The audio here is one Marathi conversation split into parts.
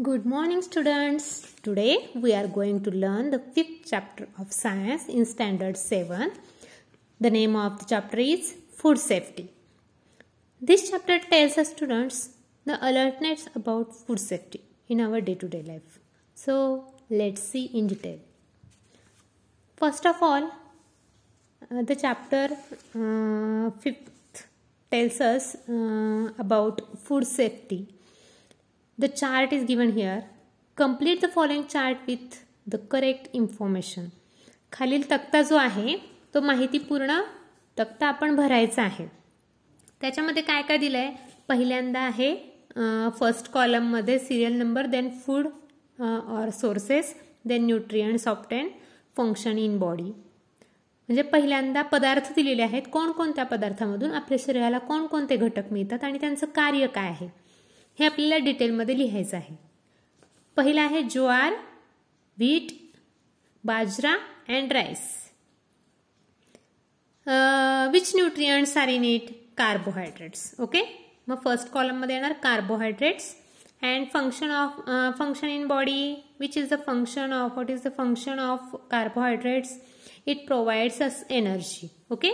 Good morning, students. Today we are going to learn the fifth chapter of science in standard 7. The name of the chapter is Food Safety. This chapter tells us students the alertness about food safety in our day to day life. So, let's see in detail. First of all, uh, the chapter uh, fifth tells us uh, about food safety. The chart is given here. Complete the following chart with the correct information. खालील तक्ता जो आहे तो माहितीपूर्ण तक्ता आपण भरायचा आहे. त्याच्यामध्ये काय काय दिलंय? पहिल्यांदा आहे फर्स्ट कॉलममध्ये serial number then food or sources then nutrients obtain function in body म्हणजे पहिल्यांदा पदार्थ दिलेले आहेत. कोणकोणत्या पदार्थामधून आपल्या शरीराला कोणकोणते घटक मिळतात आणि त्यांचं कार्य काय आहे? हे आपल्याला डिटेलमध्ये लिहायचं आहे. पहिलं आहे jowar wheat bajra and rice which nutrients are in it carbohydrates okay मग फर्स्ट कॉलममध्ये येणार carbohydrates and function of function in body which is the function of what is the function of carbohydrates it provides us energy okay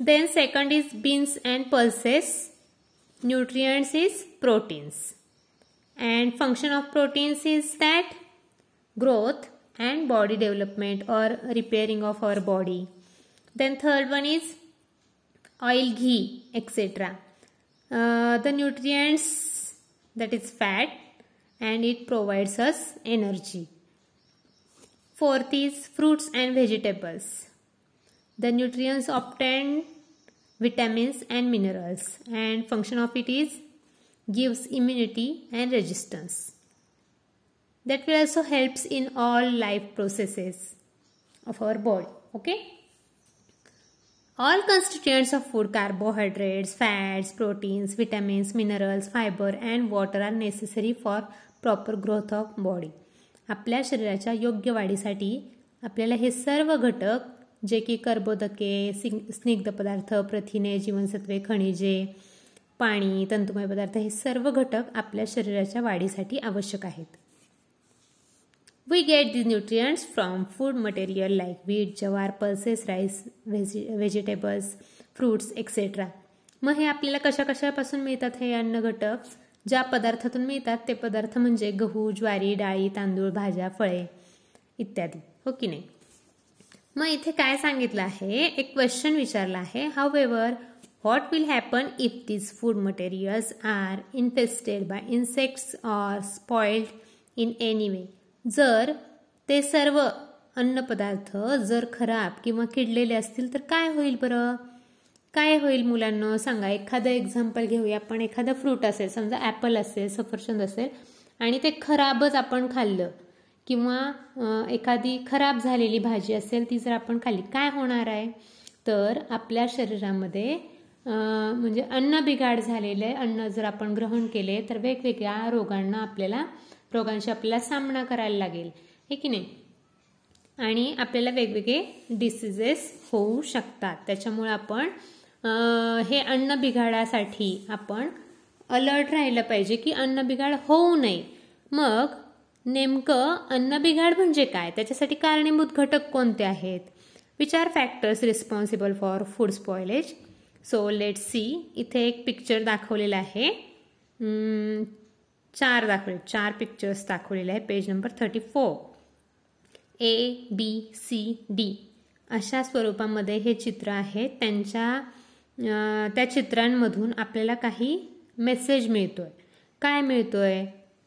then second is beans and pulses nutrients is proteins. And function of proteins is that growth and body development or repairing of our body. Then third one is oil ghee etc. Uh, the nutrients that is fat and it provides us energy. Fourth is fruits and vegetables. The nutrients obtained vitamins and minerals and function of it is gives immunity and resistance. That will also helps in all life processes of our body. Okay. All constituents of food carbohydrates, fats, proteins, vitamins, minerals, fiber and water are necessary for proper growth of body. आपल्या शरीराच्या योग्य वाढीसाठी आपल्याला हे सर्व घटक जे की कर्बोदके स्निग्ध पदार्थ प्रथिने जीवनसत्वे खनिजे पाणी तंतुमय पदार्थ हे सर्व घटक आपल्या शरीराच्या वाढीसाठी आवश्यक आहेत. We get the nutrients from food material like wheat jowar pulses rice veg vegetables fruits etcetera मग हे आपल्याला कशा कशापासून मिळतात हे अन्न घटक? ज्या पदार्थातून मिळतात ते पदार्थ म्हणजे गहू ज्वारी डाळी तांदूळ भाज्या फळे इत्यादी. हो की नाही? मग इथे काय सांगितलं आहे? एक क्वेश्चन विचारला आहे. However what will happen if this food materials are infested by insects or spoiled in any way जर ते सर्व अन्नपदार्थ जर खराब किंवा किडलेले असतील तर काय होईल बरं? काय होईल मुलांना? सांगा. एखादं एक्झाम्पल घेऊया आपण. एखादं फ्रूट असेल समजा ॲपल असेल सफरचंद असेल आणि ते खराबच आपण खाल्लं. किंवा एखादी खराब झालेली भाजी असेल ती जर आपण खाली काय होणार आहे? तर आपल्या शरीरामध्ये म्हणजे अन्न बिघाड झालेले अन्न जर आपण ग्रहण केले तर वेगवेगळ्या रोगांना आपल्याला रोगांशी आपल्याला सामना करायला लागेल. हे की नाही? आणि आपल्याला वेगवेगळे डिसिजेस होऊ शकतात. त्याच्यामुळे आपण हे अन्न बिघाडासाठी आपण अलर्ट राहिलं पाहिजे की अन्न बिघाड होऊ नये. मग नेमकं अन्न बिघाड म्हणजे काय? त्याच्यासाठी कारणीभूत घटक कोणते आहेत? Which are factors responsible for food spoilage so let see इथे एक पिक्चर दाखवलेलं आहे. चार दाखवले. चार पिक्चर्स दाखवलेले आहे page number thirty four A B C D अशा स्वरूपामध्ये हे चित्र आहे. त्यांच्या त्या चित्रांमधून आपल्याला काही मेसेज मिळतोय. काय मिळतोय?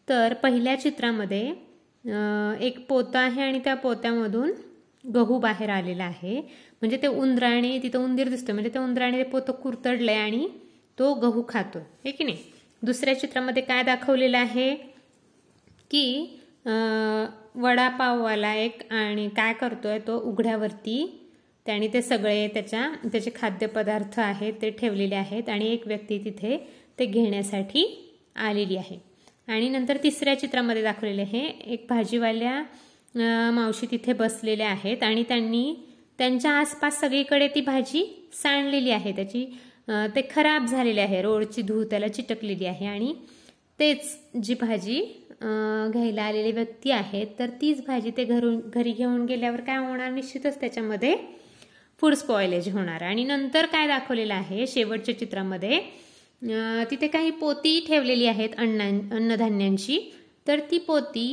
तर पहिल्या चित्रामध्ये एक पोतं आहे आणि त्या पोत्यामधून गहू बाहेर आलेला आहे. म्हणजे ते उंदराने तिथं उंदीर दिसतो म्हणजे त्या उंदराने ते पोतं कुरतडलंय आणि तो गहू खातो हे की नाही? दुसऱ्या चित्रामध्ये काय दाखवलेलं आहे? की वडापाववाला एक आणि काय करतोय तो उघड्यावरती त्याने ते सगळे त्याच्या त्याचे खाद्यपदार्थ आहेत ते ठेवलेले आहेत आणि एक व्यक्ती तिथे ते घेण्यासाठी आलेली आहे. आणि नंतर तिसऱ्या चित्रामध्ये दाखवलेले हे एक भाजीवाल्या मावशी तिथे बसलेल्या आहेत आणि त्यांनी त्यांच्या आसपास सगळीकडे ती भाजी सांडलेली आहे. त्याची ते खराब झालेले आहे. रोडची धूळ त्याला चिटकलेली आहे आणि तेच जी भाजी घ्यायला आलेली व्यक्ती आहेत तर तीच भाजी ते घरून घरी घेऊन गेल्यावर काय होणार? निश्चितच त्याच्यामध्ये फूड स्पॉयलेज होणार. आणि नंतर काय दाखवलेलं आहे शेवटच्या चित्रामध्ये तिथे काही पोती ठेवलेली आहेत अन्ना अन्नधान्यांची. तर ती पोती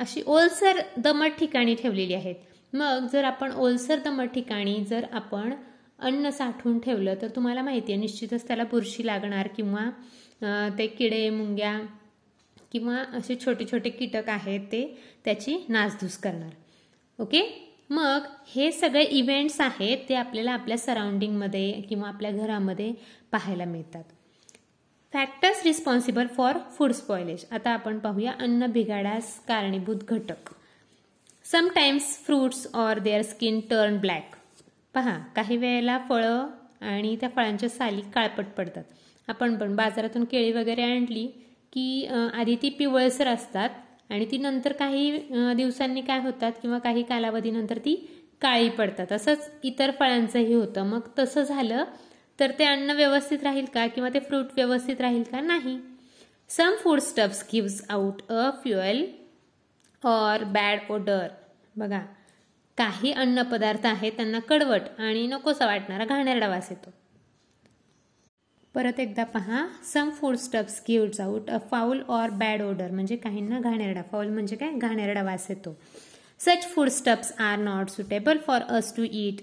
अशी ओलसर दमट ठिकाणी ठेवलेली आहेत. मग जर आपण ओलसर दमट ठिकाणी जर आपण अन्न साठवून ठेवलं तर तुम्हाला माहिती आहे निश्चितच त्याला बुरशी लागणार किंवा ते किडे मुंग्या किंवा असे छोटे छोटे कीटक आहेत ते त्याची नासधूस करणार. ओके? मग हे सगळे इव्हेंट्स आहेत ते आपल्याला आपल्या सराउंडिंगमध्ये किंवा आपल्या घरामध्ये पाहायला मिळतात. Factors responsible for food spoilage आता आपण पाहूया अन्न बिघाडास कारणीभूत घटक. Sometimes fruits or their skin turn black पहा काही वेळेला फळं आणि त्या फळांच्या साली काळपट पडतात. आपण पण बाजारातून केळी वगैरे आणली की आधी ती पिवळसर असतात आणि ती नंतर काही दिवसांनी काय होतात किंवा काही कालावधीनंतर ती काळी पडतात. असंच इतर फळांचंही होतं. मग तसं झालं तर ते अन्न व्यवस्थित राहील का किंवा ते फ्रूट व्यवस्थित राहील का? नाही. Some food stuffs gives out a fuel or bad odour बघा काही अन्न पदार्थ आहेत त्यांना कडवट आणि नकोसा वाटणारा घाणेरडा वास येतो. परत एकदा पहा. Some food stuffs gives out a foul or bad odour म्हणजे काहींना घाणेरडा. फाऊल म्हणजे काय? घाणेरडा वास येतो. Such food stuffs are not suitable for us to eat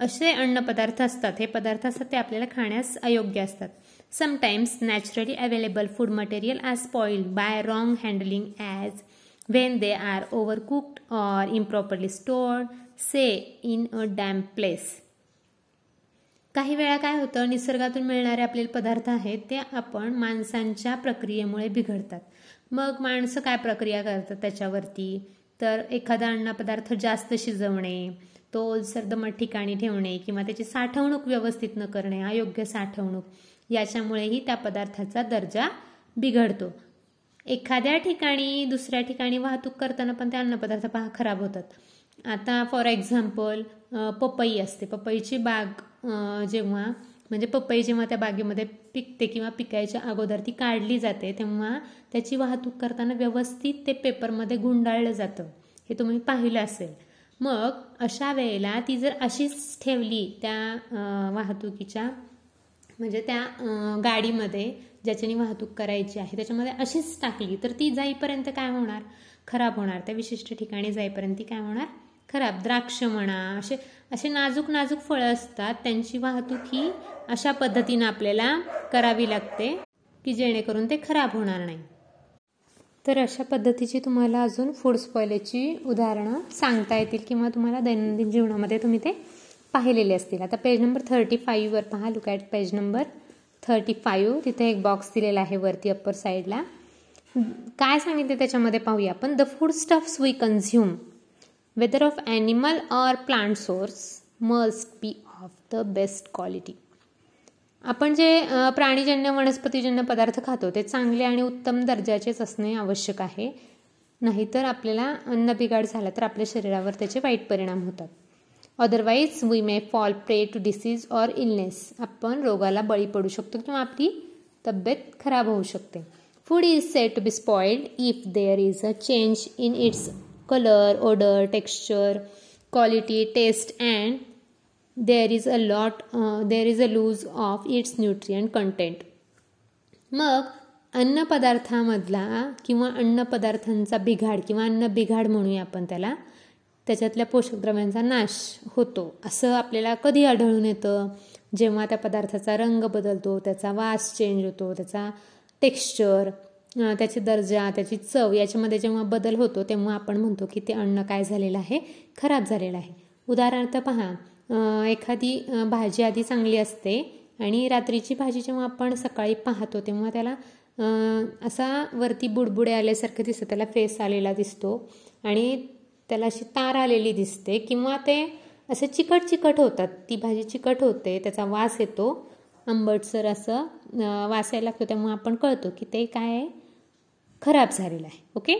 असे अन्न पदार्थ असतात. हे पदार्थ असतात ते आपल्याला खाण्यास अयोग्य असतात. Sometimes naturally available food material are spoiled by wrong handling as when they are over cooked or improperly stored say in a damp place काही वेळा काय होतं निसर्गातून मिळणारे आपले पदार्थ आहेत ते आपण माणसांच्या प्रक्रियेमुळे बिघडतात. मग माणसं काय प्रक्रिया करतात त्याच्यावरती? तर एखादा अन्नपदार्थ जास्त शिजवणे तो ओलसर दमट ठिकाणी ठेवणे किंवा त्याची साठवणूक व्यवस्थित न करणे अयोग्य साठवणूक याच्यामुळेही त्या पदार्थाचा दर्जा बिघडतो. एखाद्या ठिकाणी दुसऱ्या ठिकाणी वाहतूक करताना पण ते अन्नपदार्थ पहा खराब होतात. आता फॉर एक्झाम्पल पपई असते. पपईची बाग जेव्हा म्हणजे पपई जेव्हा त्या बागेमध्ये पिकते किंवा पिकायच्या अगोदर ती काढली जाते तेव्हा त्याची वाहतूक करताना व्यवस्थित ते पेपरमध्ये गुंडाळलं जातं. हे तुम्ही पाहिलं असेल. मग अशा वेळेला ती जर अशीच ठेवली त्या वाहतुकीच्या म्हणजे त्या गाडीमध्ये ज्याच्यानी वाहतूक करायची आहे त्याच्यामध्ये अशीच टाकली तर ती जाईपर्यंत काय होणार? खराब होणार. त्या विशिष्ट ठिकाणी जाईपर्यंत ती काय होणार? खराब द्राक्ष म्हणा असे असे नाजूक नाजूक फळं असतात त्यांची वाहतूक ही अशा पद्धतीनं आपल्याला करावी लागते की जेणेकरून ते खराब होणार नाही. तर अशा पद्धतीची तुम्हाला अजून फूड स्पॉयलेची उदाहरणं सांगता येतील किंवा तुम्हाला दैनंदिन जीवनामध्ये तुम्ही ते पाहिलेले असतील. आता पेज नंबर थर्टी फाईव्हवर पहा look at page number thirty five तिथे एक बॉक्स दिलेला आहे वरती अप्पर साईडला काय सांगितले त्याच्यामध्ये पाहूया आपण? The food stuffs we consume whether of animal or plant source must be of the best quality आपण जे प्राणीजन्य वनस्पतीजन्य पदार्थ खातो ते चांगले आणि उत्तम दर्जाचेच असणे आवश्यक आहे. नाहीतर आपल्याला अन्न बिघाड झाला तर आपल्या शरीरावर त्याचे वाईट परिणाम होतात. Otherwise we may fall prey to disease or illness आपण रोगाला बळी पडू शकतो किंवा आपली तब्येत खराब होऊ शकते. Food is set to be spoiled if there is a change in its colour odour texture quality taste and there is a lot there is a lose of its nutrient content मग अन्नपदार्थामधला किंवा अन्नपदार्थांचा बिघाड किंवा अन्न बिघाड म्हणूया आपण त्याला त्याच्यातल्या पोषक द्रव्यांचा नाश होतो. असं आपल्याला कधी आढळून येतं? जेव्हा त्या पदार्थाचा रंग बदलतो त्याचा वास चेंज होतो त्याचा टेक्स्चर त्याची दर्जा त्याची चव याच्यामध्ये जेव्हा बदल होतो तेव्हा आपण म्हणतो की ते अन्न काय झालेलं आहे? खराब झालेलं आहे. उदाहरणार्थ पहा एखादी भाजी आधी चांगली असते आणि रात्रीची भाजी जेव्हा आपण सकाळी पाहतो तेव्हा त्याला असा वरती बुडबुडे आल्यासारखं दिसतं त्याला फेस आलेला दिसतो आणि त्याला अशी तार आलेली दिसते किंवा ते असे चिकट चिकट होतात. ती भाजी चिकट होते त्याचा वास येतो आंबटसर असं वास यायला लागतो त्यामुळे आपण कळतो की ते काय आहे? खराब झालेला आहे okay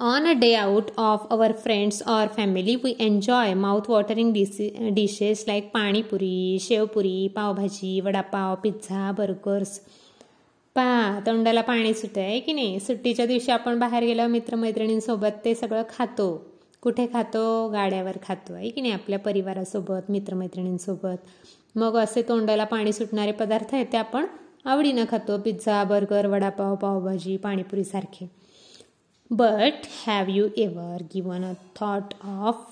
on a day out of our friends or family we enjoy mouth watering dish dishes like panipuri shevpuri pavbhaji vadapav pizza burgers पहा तोंडाला पाणी सुट आहे की नाही? सुट्टीच्या दिवशी आपण बाहेर गेलो मित्रमैत्रिणींसोबत ते सगळं खातो. कुठे खातो? गाड्यावर खातो आहे की नाही? आपल्या परिवारासोबत मित्रमैत्रिणींसोबत. मग असे तोंडाला पाणी सुटणारे पदार्थ आहेत ते आपण आवडीनं खातो pizza burger vada pav pav bhaji पाणीपुरीसारखे. But have you ever given a thought of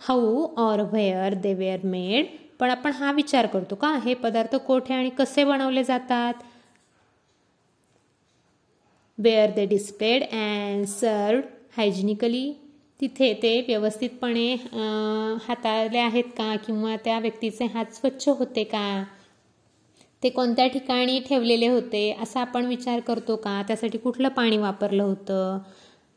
how or where they were made पण आपण हा विचार करतो का? हे पदार्थ कोठे आणि कसे बनवले जातात? वेअर दे डिस्प्लेड अँड सर्व हायजिनिकली तिथे ते व्यवस्थितपणे हाताळले आहेत का? किंवा त्या व्यक्तीचे हात स्वच्छ होते का? ते कोणत्या ठिकाणी ठेवलेले होते असा आपण विचार करतो का? त्यासाठी कुठलं पाणी वापरलं होतं?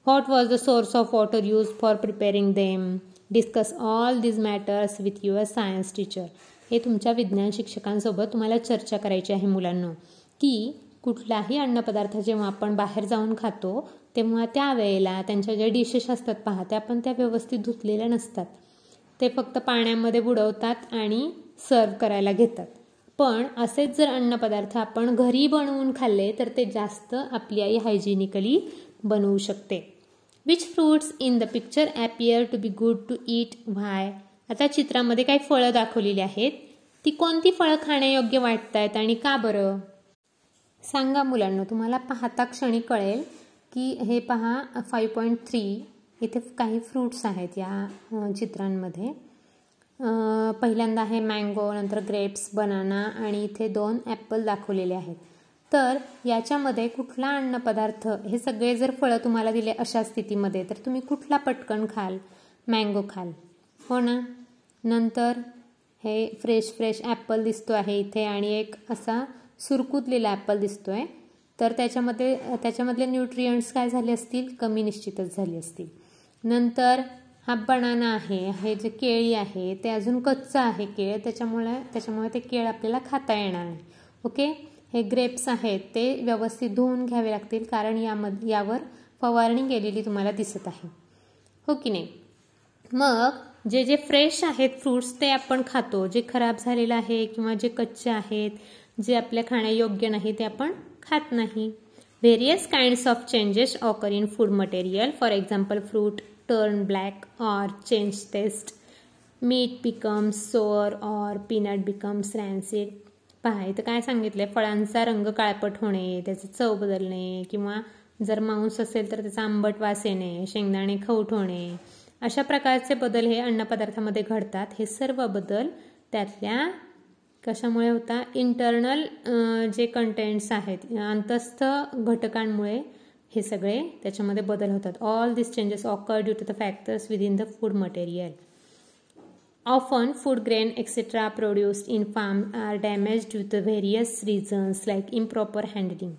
What was the source of water use for preparing them discuss all these matters with your science teacher हे तुमच्या विज्ञान शिक्षकांसोबत तुम्हाला चर्चा करायची आहे मुलांना. की कुठलाही अन्नपदार्थ जेव्हा आपण बाहेर जाऊन खातो तेव्हा त्यावेळेला त्यांच्या ज्या डिशेस असतात पहा त्या पण त्या व्यवस्थित धुतलेल्या नसतात. ते फक्त पाण्यामध्ये बुडवतात आणि सर्व करायला घेतात. पण असेच जर अन्नपदार्थ आपण घरी बनवून खाल्ले तर ते जास्त आपली आई हायजिनिकली बनवू शकते. Which fruits in the picture appear to be good to eat why आता चित्रामध्ये काही फळं दाखवलेली आहेत. ती कोणती फळं खाण्यायोग्य वाटत आहेत आणि का बरं? सांगा मुलांना तुम्हाला पाहता क्षणी कळेल की हे पहा फाईव्ह पॉईंट थ्री इथे काही फ्रूट्स आहेत या चित्रांमध्ये. पहिल्यांदा आहे मँगो नंतर ग्रेप्स बनाना आणि इथे दोन ॲपल दाखवलेले आहेत. तर याच्यामध्ये कुठला अन्नपदार्थ हे सगळे जर फळं तुम्हाला दिले अशा स्थितीमध्ये तर तुम्ही कुठला पटकन खाल? मँगो खाल. हो ना? नंतर हे फ्रेश फ्रेश ॲपल दिसतो आहे इथे आणि एक असा सुरकुतलेला ॲपल दिसतो आहे तर त्याच्यामध्ये त्याच्यामधले न्यूट्रियंट्स काय झाले असतील? कमी निश्चितच झाले असतील. नंतर हा बनाना आहे हे जे केळी आहे ते अजून कच्चं आहे केळ त्याच्यामुळे त्याच्यामुळे ते केळ आपल्याला खाता येणार नाही. ओके? हे ग्रेप्स आहेत ते व्यवस्थित धुवून घ्यावे लागतील कारण यामध्ये यावर फवारणी केलेली तुम्हाला दिसत आहे. हो की नाही? मग जे जे फ्रेश आहेत फ्रूट्स ते आपण खातो. जे खराब झालेलं आहे किंवा जे कच्चे आहेत जे आपल्या खाण्यायोग्य नाही ते आपण खात नाही. Various kinds of changes occur in food material for example fruit turn black or change taste meat becomes sour or peanut becomes rancid पहा इथं काय सांगितलंय? फळांचा रंग काळपट होणे त्याचं चव बदलणे किंवा जर मांस असेल तर त्याचा आंबट वास येणे शेंगदाणे खवट होणे. अशा प्रकारचे बदल हे अन्नपदार्थामध्ये घडतात. हे सर्व बदल त्यातल्या कशामुळे होता? इंटरनल जे कंटेंट्स आहेत अंतस्थ घटकांमुळे हे सगळे त्याच्यामध्ये बदल होतात. All this changes occur due to the factors within the food material often food grain etcetera produced in farm are damage due to various reasons like improper handling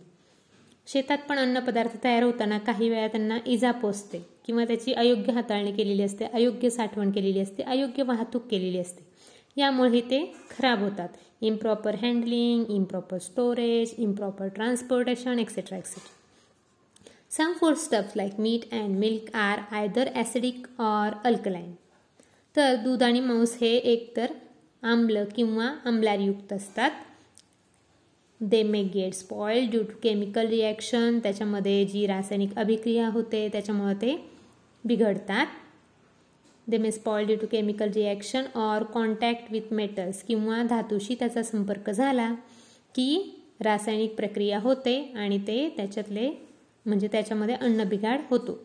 शेतात पण अन्नपदार्थ तयार होताना काही वेळा त्यांना इजा पोचते किंवा त्याची अयोग्य हाताळणी केलेली असते अयोग्य साठवण केलेली असते अयोग्य वाहतूक केलेली असते. यामुळे ते खराब होतात. Improper handling improper storage improper transportation etcetera etcetera Some food stuffs like meat and milk are either acidic or alkaline तर दूध आणि मांस हे एकतर आम्ल किंवा आम्लारयुक्त असतात. They may get spoil due to chemical reaction त्याच्यामध्ये जी रासायनिक अभिक्रिया होते त्याच्यामुळे ते बिघडतात. They may spoil due to chemical reaction or contact with metals किंवा धातूशी त्याचा संपर्क झाला की रासायनिक प्रक्रिया होते आणि ते त्याच्यातले म्हणजे त्याच्यामध्ये अन्न बिघाड होतो.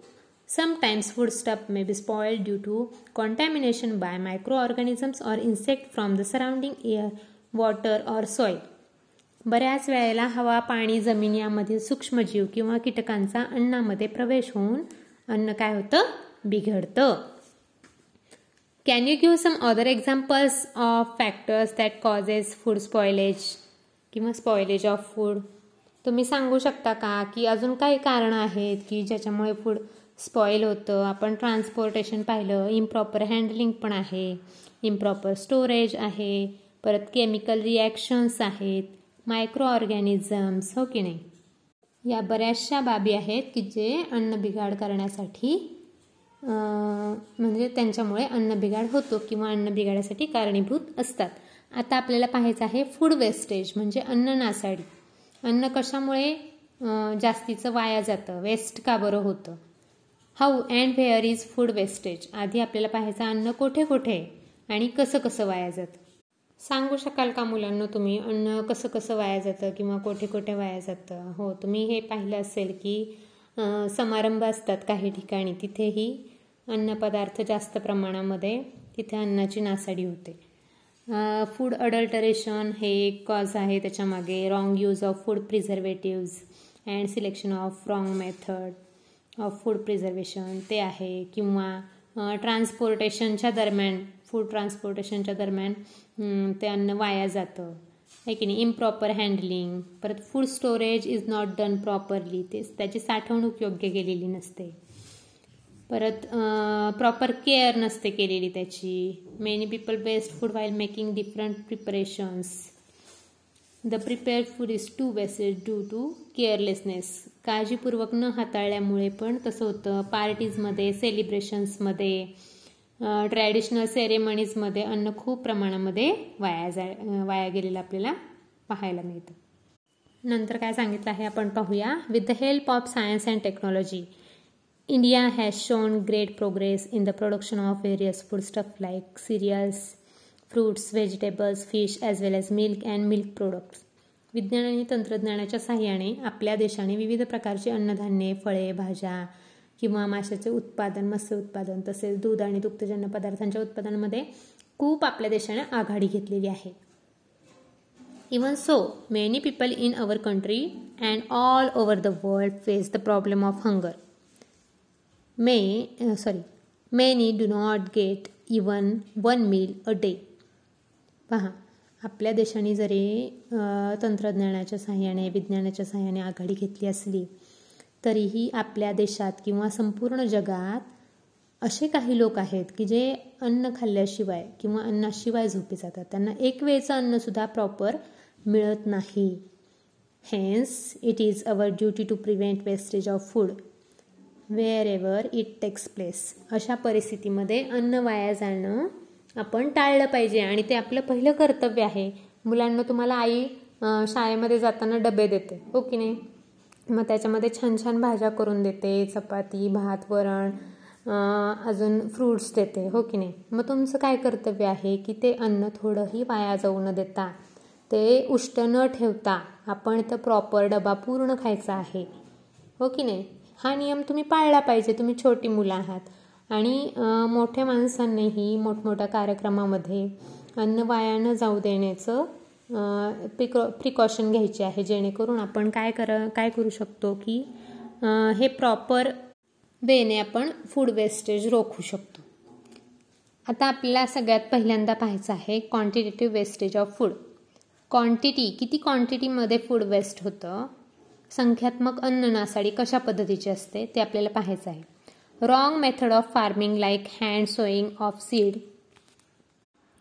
Sometimes food stuff may be spoiled due to contamination by micro organisms or insect from the surrounding air water or soil बऱ्याच वेळेला हवा पाणी जमीन यामधील सूक्ष्मजीव किंवा कीटकांचा अन्नामध्ये प्रवेश होऊन अन्न काय होतं? बिघडतं. Can you give some other examples of factors that causes food spoilage किंवा स्पॉयलेज ऑफ फूड तुम्ही सांगू शकता का की अजून काही कारणं आहेत की ज्याच्यामुळे फूड स्पॉईल होतं? आपण ट्रान्सपोर्टेशन पाहिलं इम्प्रॉपर हँडलिंग पण आहे इम्प्रॉपर स्टोरेज आहे परत केमिकल रिॲक्शन्स आहेत मायक्रो ऑर्गॅनिझम्स हो की नाही? या बऱ्याचशा बाबी आहेत की जे अन्न बिघाड करण्यासाठी म्हणजे त्यांच्यामुळे अन्न बिघाड होतो किंवा अन्न बिघाडासाठी कारणीभूत असतात. आता आपल्याला पाहायचं आहे फूड वेस्टेज म्हणजे अन्न नासाडी. अन्न कशामुळे जास्तीचं वाया जातं? वेस्ट का बरं होतं? How and where is food wastage आधी आपल्याला पाहायचं अन्न कोठे कोठे आणि कसं कसं वाया जातं? सांगू शकाल का मुलांना तुम्ही? अन्न कसं कसं वाया जातं किंवा कोठे कोठे वाया जातं? हो तुम्ही हे पाहिलं असेल की समारंभ असतात काही ठिकाणी. तिथेही अन्नपदार्थ जास्त प्रमाणामध्ये तिथे अन्नाची नासाडी होते. फूड अडल्टरेशन हे एक कॉज आहे. त्याच्यामागे wrong use of food preservatives and selection of wrong method of food preservation ते आहे. किंवा ट्रान्सपोर्टेशनच्या दरम्यान फूड ट्रान्सपोर्टेशनच्या दरम्यान ते अन्न वाया जातं. आहे की नाही? इम्प्रॉपर हँडलिंग परत food storage is not done properly ते त्याची साठवणूक योग्य केलेली नसते. परत प्रॉपर केअर नसते केलेली त्याची. Many people best food while making different preparations the prepared food is to wasted due to carelessness काळजीपूर्वक न हाताळल्यामुळे पण तसं होतं. पार्टीजमध्ये सेलिब्रेशन्समध्ये ट्रॅडिशनल सेरेमनीजमध्ये अन्न खूप प्रमाणामध्ये वाया जा वाया गेलेलं आपल्याला पाहायला मिळतं. नंतर काय सांगितलं आहे आपण पाहूया. With the help of science and technology India has shown great progress in the production of various foodstuffs like cereals, fruits, vegetables, fish as well as milk and milk products. विज्ञान आणि तंत्रज्ञानाच्या सहाय्याने आपल्या देशाने विविध प्रकारची अन्नधान्ये फळे भाज्या किंवा माशाचे उत्पादन मत्स्य उत्पादन तसेच दूध आणि दुग्धजन्य पदार्थांच्या उत्पादनामध्ये खूप आपल्या देशाने आघाडी घेतलेली आहे even so many people in our country and all over the world face the problem of hunger may uh, sorry many do not get even one meal a day पहा आपल्या देशाने जरी तंत्रज्ञानाच्या सहाय्याने विज्ञानाच्या सहाय्याने आघाडी घेतली असली तरीही आपल्या देशात किंवा संपूर्ण जगात असे काही लोक आहेत की जे अन्न खाल्ल्याशिवाय किंवा अन्नाशिवाय झोपे जातात. त्यांना एक वेळचं अन्नसुद्धा प्रॉपर मिळत नाही. Hence it is our duty to prevent wastage of food wherever it takes place अशा परिस्थितीमध्ये अन्न वाया जाणं आपण टाळलं पाहिजे आणि ते आपलं पहिलं कर्तव्य आहे. मुलांना तुम्हाला आई शाळेमध्ये जाताना डबे देते हो की नाही? मग त्याच्यामध्ये छान छान भाज्या करून देते चपाती भात वरण अजून फ्रूट्स देते हो की नाही? मग तुमचं काय कर्तव्य आहे की ते अन्न थोडंही वाया जाऊ न देता ते उष्ट न ठेवता आपण तर प्रॉपर डबा पूर्ण खायचा आहे हो की नाही? हा नियम तुम्ही पाळला पाहिजे. तुम्ही छोटी मुलं आहात. आणि मोठ्या माणसांनीही मोठमोठ्या कार्यक्रमामध्ये अन्न वाया न जाऊ देण्याचं प्रिकॉ प्रिकॉशन घ्यायचे आहे. जेणेकरून आपण काय कर काय करू शकतो की हे प्रॉपर वेने आपण फूड वेस्टेज रोखू शकतो. आता आपल्याला सगळ्यात पहिल्यांदा पाहायचं आहे quantitative wastage of food quantity किती क्वांटिटीमध्ये फूड वेस्ट होतं? संख्यात्मक अन्न नासाडी कशा पद्धतीची असते ते आपल्याला पाहायचं आहे wrong method of farming like hand sowing of seed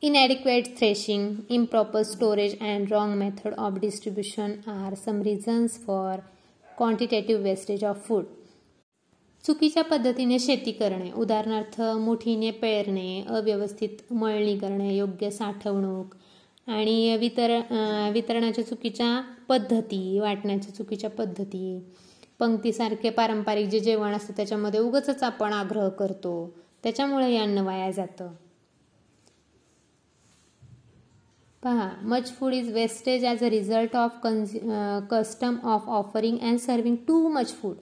inadequate threshing, improper storage, and wrong method of distribution are some reasons for quantitative wastage of food. चुकीच्या पद्धतीने शेती करणे उदाहरणार्थ मुठीने पेरणे अव्यवस्थित मळणी करणे योग्य साठवणूक आणि वितर वितरणाच्या चुकीच्या पद्धती वाटण्याच्या चुकीच्या पद्धती. पंक्तीसारखे पारंपरिक जे जेवण असतं त्याच्यामध्ये उगच आपण आग्रह करतो. त्याच्यामुळे हे अन्न वाया जातं. पहा much food is wastage as a result of custom of offering and serving too much food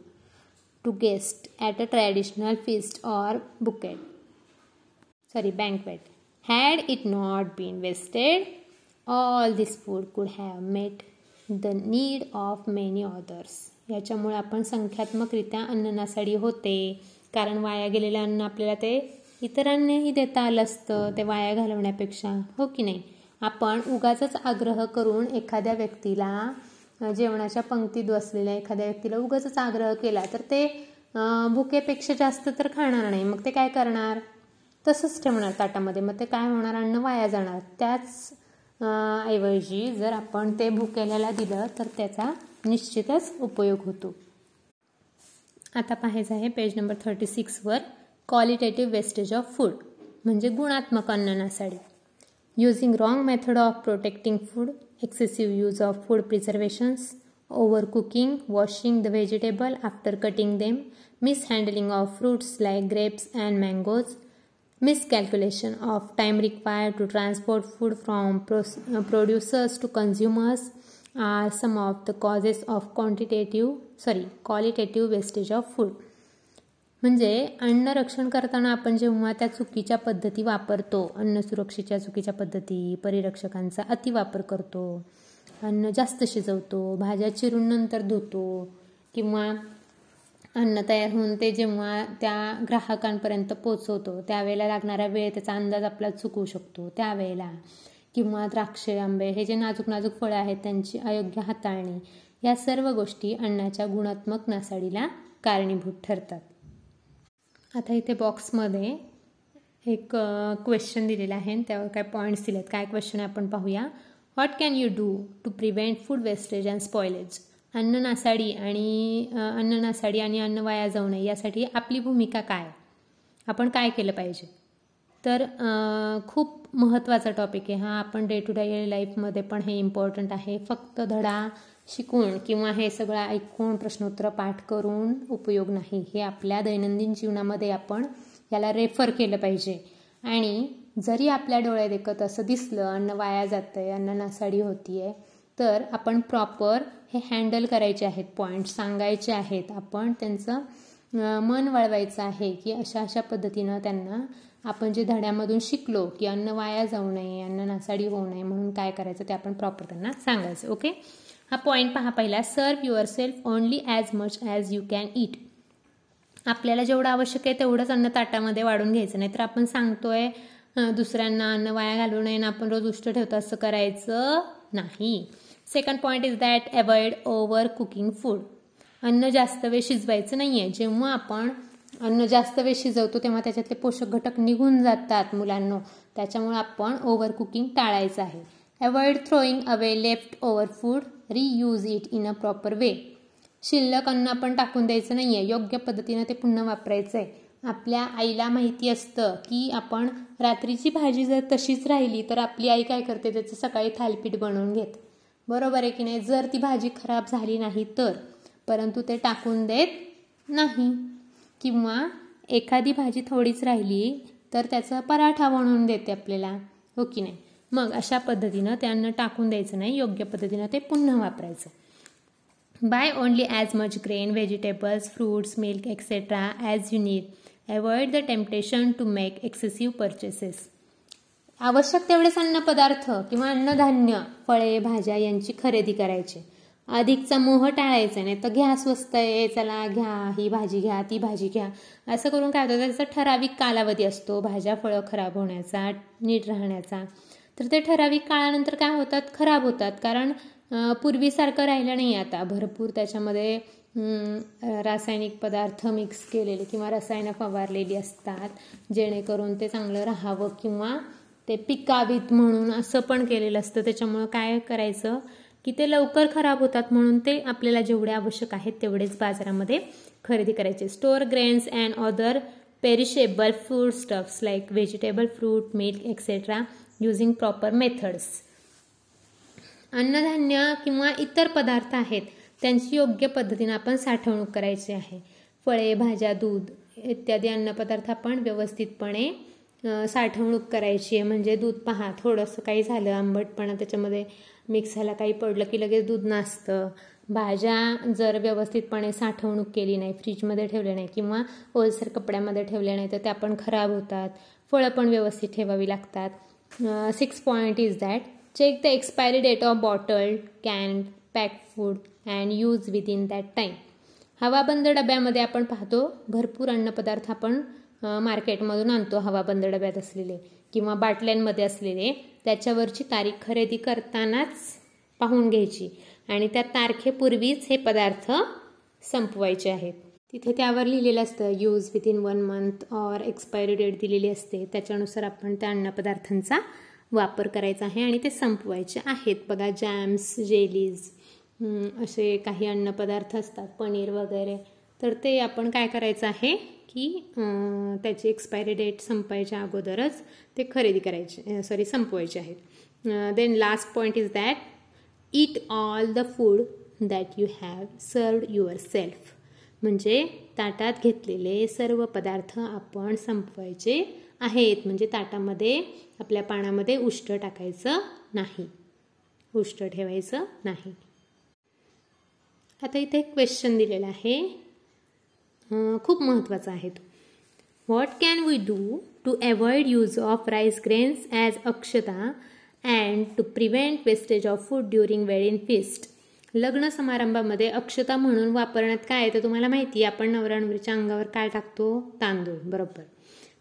to guest at a traditional feast or bouquet sorry banquet had it not been wasted all this food could have met the need of many others याच्यामुळे आपण संख्यात्मकरित्या अन्ननासाडी होते. कारण वाया गेलेलं अन्न आपल्याला ते इतरांनाही देता आलं असतं ते वाया घालवण्यापेक्षा. हो की नाही? आपण उगाच आग्रह करून एखाद्या व्यक्तीला जेवणाच्या पंक्तीत बसलेल्या एखाद्या व्यक्तीला उगाच आग्रह केला तर ते भुकेपेक्षा जास्त तर खाणार नाही. मग ते काय करणार? तसंच ठेवणार ताटामध्ये. मग ते काय होणार? अन्न वाया जाणार. त्याच ऐवजी जर आपण ते भुकेल्याला दिलं तर त्याचा निश्चितच उपयोग होतो. आता पाहायचं आहे पेज नंबर थर्टी सिक्सवर क्वालिटेटिव्ह वेस्टेज ऑफ फूड म्हणजे गुणात्मक अन्न नासाडी using wrong method of protecting food excessive use of food preservations over cooking washing the vegetable after cutting them mishandling of fruits like grapes and mangoes miscalculation of time required to transport food from producers to consumers are some of the causes of quantitative sorry qualitative wastage of food म्हणजे अन्न रक्षण करताना आपण जेव्हा त्या चुकीच्या पद्धती वापरतो अन्न सुरक्षेच्या चुकीच्या पद्धती परिरक्षकांचा अतिवापर करतो अन्न जास्त शिजवतो भाज्या चिरून नंतर धुतो किंवा अन्न तयार होऊन ते जेव्हा त्या ग्राहकांपर्यंत पोचवतो त्यावेळेला लागणारा वेळ त्याचा अंदाज आपला चुकवू शकतो. त्यावेळेला किंवा द्राक्षे आंबे हे जे नाजूक नाजूक फळं आहेत त्यांची अयोग्य हाताळणी या सर्व गोष्टी अन्नाच्या गुणात्मक नासाडीला कारणीभूत ठरतात. आता इथे बॉक्समध्ये एक क्वेश्चन दिलेला आहे. त्यावर काय पॉईंट्स दिलेत. काय क्वेश्चन आपण पाहूया. What can you do to prevent food wastage and spoilage अन्न नासाडी आणि अन्न नासाडी आणि अन्न वाया जाऊ नये यासाठी आपली भूमिका काय? आपण काय केलं पाहिजे? तर खूप महत्त्वाचा टॉपिक आहे हा. आपण डे टू डे लाईफमध्ये पण हे इम्पॉर्टंट आहे. फक्त धडा शिकून किंवा हे सगळं ऐकून प्रश्नोत्तर पाठ करून उपयोग नाही. हे आपल्या दैनंदिन जीवनामध्ये आपण याला रेफर केलं पाहिजे. आणि जरी आपल्या डोळ्यात एकत असं दिसलं अन्न वाया जातं आहे अन्न नासाडी होती आहे तर आपण प्रॉपर हे हँडल करायचे आहेत पॉईंट सांगायचे आहेत. आपण त्यांचं मन वळवायचं आहे की अशा अशा पद्धतीनं त्यांना आपण जे धड्यामधून शिकलो की अन्न वाया जाऊ नये अन्न नासाडी होऊ नये म्हणून काय करायचं ते आपण प्रॉपर त्यांना सांगायचं ओके हा पॉईंट पहा पहिला. Serve yourself only as much as you can eat आपल्याला जेवढं आवश्यक आहे तेवढंच अन्न ताटामध्ये वाढून घ्यायचं. नाही तर आपण सांगतोय दुसऱ्यांना अन्न वाया घालू नये आपण रोज उष्ट ठेवतो असं करायचं नाही. Second point is that avoid over cooking food अन्न जास्त वेळ शिजवायचं नाही आहे जेव्हा आपण अन्न जास्त वेळ शिजवतो तेव्हा त्याच्यातले पोषक घटक निघून जातात मुलांना. त्याच्यामुळे आपण ओव्हर कुकिंग टाळायचं आहे. Avoid throwing away left over food reuse it in a proper way शिल्लक अन्न आपण टाकून द्यायचं नाही आहे योग्य पद्धतीनं ते पुन्हा वापरायचं आहे आपल्या आईला माहिती असतं की आपण रात्रीची भाजी जर तशीच राहिली तर आपली आई काय करते? त्याचं सकाळी थालपीठ बनवून घेत. बरोबर आहे की नाही? जर ती भाजी खराब झाली नाही तर. परंतु ते टाकून देत नाही. किंवा एखादी भाजी थोडीच राहिली तर त्याचा पराठा बनवून देते आपल्याला. हो की नाही? मग अशा पद्धतीनं त्यांना टाकून द्यायचं नाही. योग्य पद्धतीनं ते पुन्हा वापरायचं. Buy only as much grain vegetables fruits milk etcetera as you need avoid the temptation to make excessive purchases आवश्यक तेवढेच अन्नपदार्थ किंवा अन्नधान्य फळे भाज्या यांची खरेदी करायची. अधिकचा मोह टाळायचा नाही तर घ्या स्वस्त आहे चला घ्या ही भाजी घ्या ती भाजी घ्या. असं करून काय होतं त्याचा ठराविक कालावधी असतो भाज्या फळं खराब होण्याचा नीट राहण्याचा. तर ते ठराविक काळानंतर काय होतात? खराब होतात. कारण पूर्वीसारखं राहिलं नाही आता. भरपूर त्याच्यामध्ये रासायनिक पदार्थ मिक्स केलेले किंवा रसायनं फवारलेली असतात. जेणेकरून ते चांगलं राहावं किंवा ते पिकावीत म्हणून असं पण केलेलं असतं. त्याच्यामुळं काय करायचं की ते लवकर खराब होतात म्हणून ते आपल्याला जेवढे आवश्यक आहेत तेवढेच बाजारामध्ये खरेदी करायचे. Store grains and other perishable food stuffs like vegetable fruit milk etcetera using proper methods अन्नधान्य किंवा इतर पदार्थ आहेत त्यांची योग्य पद्धतीने आपण साठवणूक करायची आहे. फळे भाज्या दूध इत्यादी अन्नपदार्थ आपण व्यवस्थितपणे साठवणूक करायची आहे. म्हणजे दूध पहा थोडंसं काही झालं आंबटपणा त्याच्यामध्ये मिक्सरला काही पडलं की लगेच दूध नासतं. भाज्या जर व्यवस्थितपणे साठवणूक केली नाही फ्रीजमध्ये ठेवले नाही किंवा ओलसर कपड्यामध्ये ठेवले नाही तर त्या पण खराब होतात. फळं पण व्यवस्थित ठेवावी लागतात. Six point is that check the expiry date of bottle can pack food and use within that time हवाबंद डब्यामध्ये आपण पाहतो भरपूर अन्नपदार्थ आपण मार्केटमधून आणतो हवाबंद डब्यात असलेले किंवा बाटल्यांमध्ये असलेले. त्याच्यावरची तारीख खरेदी करतानाच पाहून घ्यायची. आणि त्या तारखेपूर्वीच हे पदार्थ संपवायचे आहेत. तिथे त्यावर लिहिलेलं असतं use within one month or expiry date दिलेली असते. त्याच्यानुसार आपण त्या अन्नपदार्थांचा वापर करायचा आहे आणि ते संपवायचे आहेत. बघा जॅम्स जेलीज असे काही अन्नपदार्थ असतात. पनीर वगैरे. तर ते आपण काय करायचं आहे की त्याची एक्सपायरी डेट संपायच्या अगोदरच ते खरेदी करायचे सॉरी संपवायचे आहेत. Then last point is that it all the food that you have served yourself म्हणजे ताटात घेतलेले सर्व पदार्थ आपण संपवायचे आहेत. म्हणजे ताटामध्ये आपल्या पाण्यामध्ये उष्ट टाकायचं नाही. उष्ट ठेवायचं नाही. आता इथे एक क्वेश्चन दिलेला आहे. खूप महत्त्वाचा आहे तो. What can we do to avoid use of rice grains as akshata and to prevent wastage of food during wedding feast लग्न समारंभामध्ये अक्षता म्हणून वापरण्यात काय तर तुम्हाला माहिती आहे? आपण नवरीच्या अंगावर काय टाकतो? तांदूळ. बरोबर.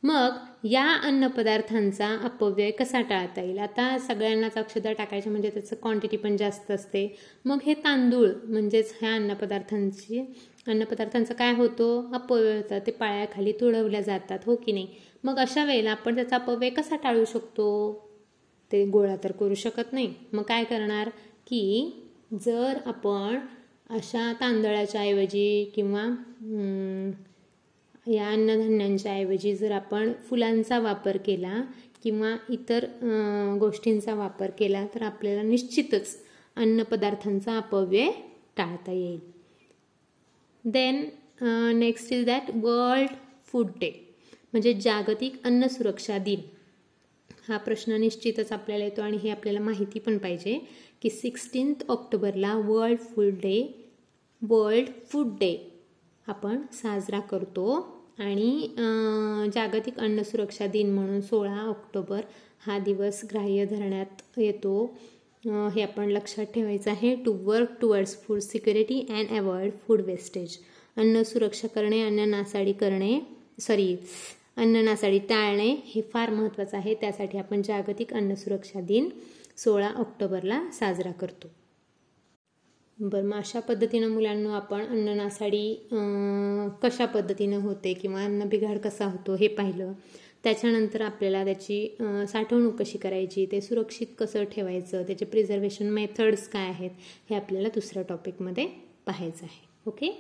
मग या अन्नपदार्थांचा अपव्यय कसा टाळता येईल? आता सगळ्यांनाच अक्षता टाकायचे म्हणजे त्याचं क्वांटिटी पण जास्त असते. मग हे तांदूळ म्हणजेच ह्या अन्नपदार्थांची अन्नपदार्थांचा काय होतो? अपव्यय होतात ते पाळ्याखाली तुळवल्या जातात हो की नाही? मग अशा वेळेला आपण त्याचा अपव्यय कसा टाळू शकतो? ते गोळा तर करू शकत नाही. मग काय करणार? की जर आपण अशा तांदळाच्या ऐवजी किंवा या अन्नधान्यांच्या ऐवजी जर आपण फुलांचा वापर केला किंवा इतर गोष्टींचा वापर केला तर आपल्याला निश्चितच अन्नपदार्थांचा अपव्यय टाळता येईल. Then next is that world food day म्हणजे जागतिक अन्न सुरक्षा दिन. हा प्रश्न निश्चितच आपल्याला येतो आणि हे आपल्याला माहिती पण पाहिजे की सिक्स्टीन्थ ऑक्टोबरला world food day world food day आपण साजरा करतो. आणि जागतिक अन्न सुरक्षा दिन म्हणून सोळा ऑक्टोबर हा दिवस ग्राह्य धरण्यात येतो. हे आपण लक्षात ठेवायचं आहे to work towards food security and avoid food wastage अन्न सुरक्षा करणे अन्न नासाडी करणे सॉरी अन्न नासाडी टाळणे हे फार महत्त्वाचं आहे. त्यासाठी आपण जागतिक अन्न सुरक्षा दिन सोळा ऑक्टोबरला साजरा करतो. बरं मग अशा पद्धतीनं मुलांना आपण अन्न नासाडी कशा पद्धतीनं होते किंवा अन्न बिघाड कसा होतो हे पाहिलं. त्याच्यानंतर आपल्याला त्याची साठवणूक कशी करायची ते सुरक्षित कसं ठेवायचं त्याचे प्रिझर्वेशन मेथड्स काय आहेत हे आपल्याला दुसऱ्या टॉपिकमध्ये पाहायचं आहे. ओके